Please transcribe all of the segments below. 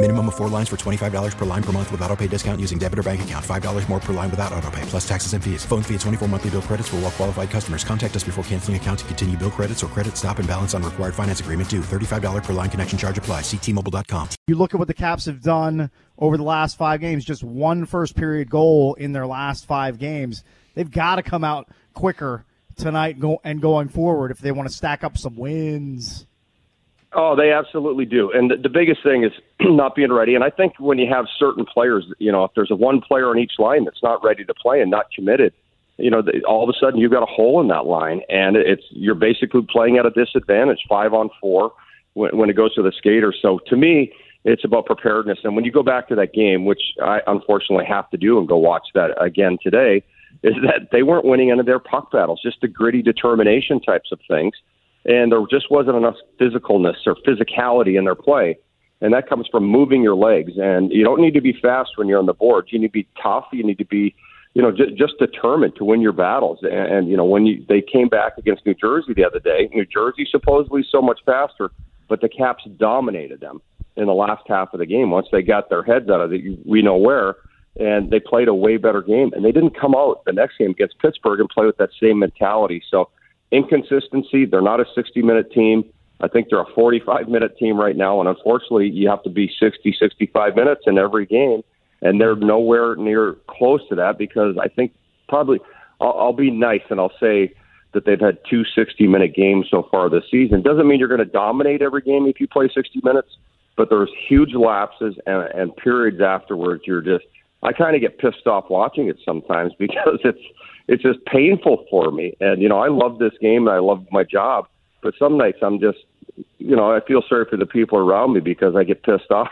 Minimum of four lines for $25 per line per month with auto pay discount using debit or bank account. $5 more per line without auto pay, plus taxes and fees. Phone fee at 24 monthly bill credits for all well qualified customers. Contact us before canceling account to continue bill credits or credit stop and balance on required finance agreement due. $35 per line connection charge apply. Ctmobile.com. You look at what the Caps have done over the last five games, just one first period goal in their last five games. They've got to come out quicker tonight and going forward if they want to stack up some wins. Oh, they absolutely do. And the, the biggest thing is not being ready. And I think when you have certain players, you know, if there's a one player on each line that's not ready to play and not committed, you know, the, all of a sudden you've got a hole in that line, and it's you're basically playing at a disadvantage, five on four, when, when it goes to the skater. So to me, it's about preparedness. And when you go back to that game, which I unfortunately have to do and go watch that again today, is that they weren't winning any of their puck battles, just the gritty determination types of things and there just wasn't enough physicalness or physicality in their play. And that comes from moving your legs. And you don't need to be fast when you're on the board. You need to be tough. You need to be, you know, just, just determined to win your battles. And, and you know, when you, they came back against New Jersey the other day, New Jersey supposedly so much faster, but the Caps dominated them in the last half of the game. Once they got their heads out of it, we know where, and they played a way better game. And they didn't come out the next game against Pittsburgh and play with that same mentality. So inconsistency. They're not a 60 minute team. I think they're a 45 minute team right now. And unfortunately, you have to be 60, 65 minutes in every game. And they're nowhere near close to that because I think probably I'll, I'll be nice and I'll say that they've had two 60 minute games so far this season. Doesn't mean you're going to dominate every game if you play 60 minutes, but there's huge lapses and, and periods afterwards. You're just, I kind of get pissed off watching it sometimes because it's, it's just painful for me. And you know, I love this game and I love my job, but some nights I'm just, you know, I feel sorry for the people around me because I get pissed off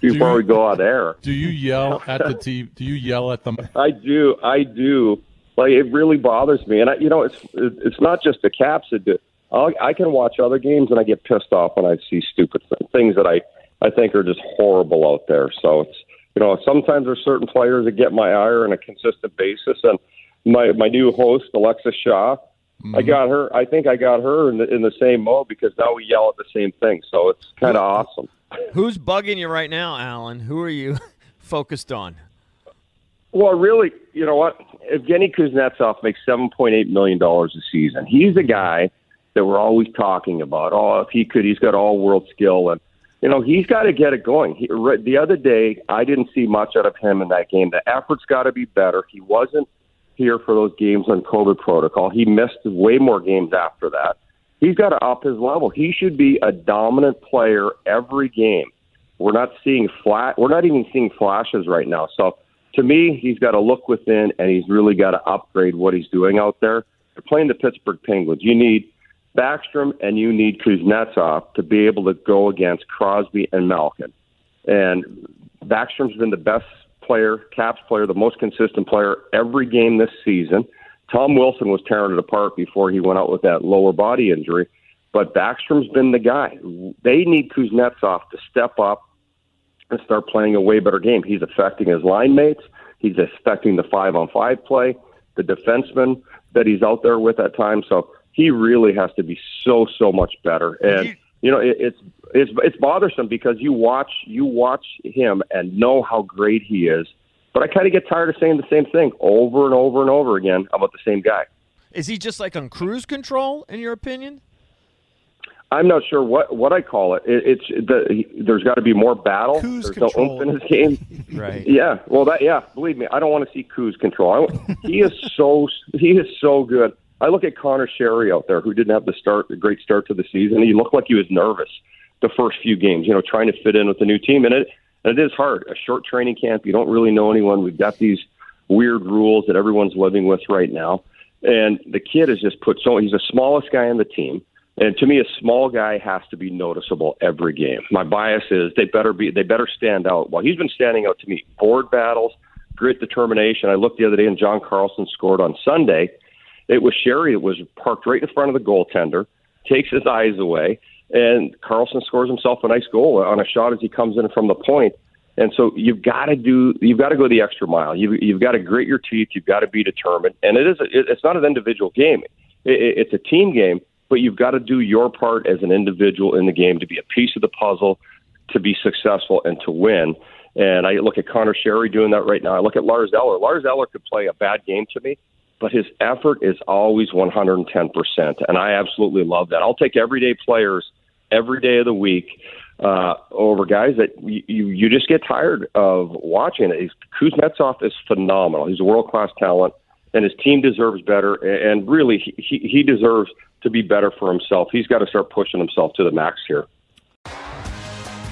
before you, we go on air. Do you yell at the team? Do you yell at them? I do. I do. Like it really bothers me, and I, you know, it's it's not just the Caps that do. I'll, I can watch other games and I get pissed off when I see stupid things that I I think are just horrible out there. So it's you know sometimes there's certain players that get my ire on a consistent basis, and my my new host Alexa Shaw. Mm-hmm. I got her. I think I got her in the in the same mode because now we yell at the same thing. So it's kind of awesome. Who's bugging you right now, Alan? Who are you focused on? Well, really, you know what? Evgeny Kuznetsov makes seven point eight million dollars a season. He's the guy that we're always talking about. Oh, if he could, he's got all world skill, and you know he's got to get it going. He, the other day, I didn't see much out of him in that game. The effort's got to be better. He wasn't here for those games on COVID protocol. He missed way more games after that. He's got to up his level. He should be a dominant player every game. We're not seeing flat. We're not even seeing flashes right now. So to me, he's got to look within, and he's really got to upgrade what he's doing out there. They're playing the Pittsburgh Penguins. You need Backstrom and you need Kuznetsov to be able to go against Crosby and Malkin. And Backstrom's been the best player, Caps player, the most consistent player every game this season. Tom Wilson was tearing it apart before he went out with that lower body injury, but Backstrom's been the guy. They need Kuznetsov to step up and start playing a way better game. He's affecting his line mates. He's affecting the five on five play, the defenseman that he's out there with at times. So he really has to be so so much better. And you know, it, it's it's it's bothersome because you watch you watch him and know how great he is, but I kind of get tired of saying the same thing over and over and over again about the same guy. Is he just like on cruise control, in your opinion? I'm not sure what what I call it. it it's the there's got to be more battle. Cruise there's control. no oomph in his game. right. Yeah. Well, that yeah. Believe me, I don't want to see cruise control. I, he is so he is so good. I look at Conor Sheary out there, who didn't have the start, the great start to the season. He looked like he was nervous the first few games, you know, trying to fit in with the new team, and it and it is hard. A short training camp, you don't really know anyone. We've got these weird rules that everyone's living with right now, and the kid has just put so. He's the smallest guy on the team. And to me, a small guy has to be noticeable every game. My bias is they better be they better stand out. Well, he's been standing out to me. Board battles, grit, determination. I looked the other day and John Carlson scored on Sunday. It was Sheary that was parked right in front of the goaltender, takes his eyes away, and Carlson scores himself a nice goal on a shot as he comes in from the point. And so you've got to do, you've got to go the extra mile. You've, you've got to grit your teeth. You've got to be determined. And it is, a, it's not an individual game. It, it's a team game but you've got to do your part as an individual in the game to be a piece of the puzzle, to be successful, and to win. And I look at Conor Sheary doing that right now. I look at Lars Eller. Lars Eller could play a bad game to me, but his effort is always 110%. And I absolutely love that. I'll take everyday players every day of the week uh, over guys that you, you just get tired of watching. Kuznetsov is phenomenal. He's a world class talent, and his team deserves better. And really, he, he deserves to be better for himself. He's got to start pushing himself to the max here.